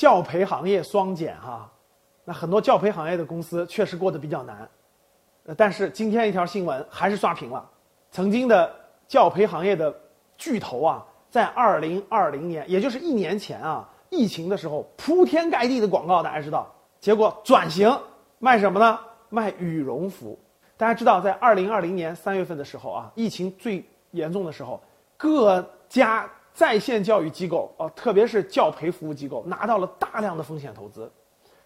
教培行业双减哈，那很多教培行业的公司确实过得比较难。呃，但是今天一条新闻还是刷屏了，曾经的教培行业的巨头啊，在二零二零年，也就是一年前啊，疫情的时候铺天盖地的广告，大家知道，结果转型卖什么呢？卖羽绒服。大家知道，在二零二零年三月份的时候啊，疫情最严重的时候，各家在线教育机构啊，特别是教培服务机构，拿到了大量的风险投资。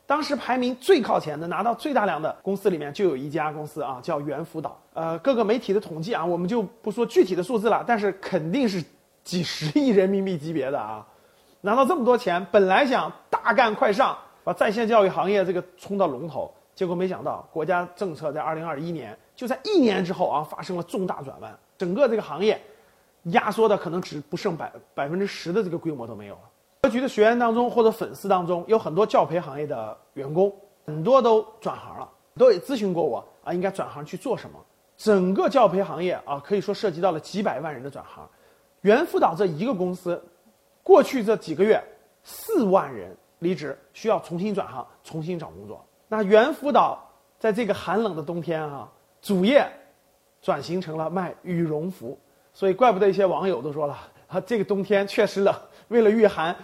当时排名最靠前的、拿到最大量的公司里面，就有一家公司啊，叫猿辅导。呃，各个媒体的统计啊，我们就不说具体的数字了，但是肯定是几十亿人民币级别的啊。拿到这么多钱，本来想大干快上，把在线教育行业这个冲到龙头。结果没想到，国家政策在二零二一年就在一年之后啊，发生了重大转弯，整个这个行业压缩的可能只不剩百百分之十的这个规模都没有了。格局的学员当中或者粉丝当中有很多教培行业的员工，很多都转行了，都也咨询过我啊，应该转行去做什么？整个教培行业啊，可以说涉及到了几百万人的转行。猿辅导这一个公司，过去这几个月四万人离职，需要重新转行，重新找工作。那猿辅导在这个寒冷的冬天啊，主业转型成了卖羽绒服，所以怪不得一些网友都说了啊，这个冬天确实冷，为了御寒，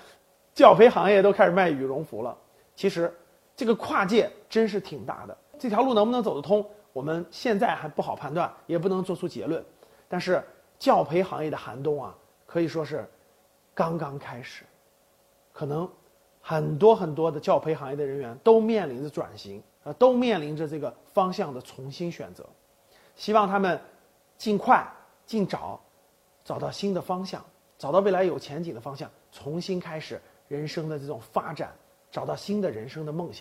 教培行业都开始卖羽绒服了。其实这个跨界真是挺大的，这条路能不能走得通，我们现在还不好判断，也不能做出结论。但是教培行业的寒冬啊，可以说是刚刚开始，可能。很多很多的教培行业的人员都面临着转型，啊，都面临着这个方向的重新选择，希望他们尽快、尽找找到新的方向，找到未来有前景的方向，重新开始人生的这种发展，找到新的人生的梦想。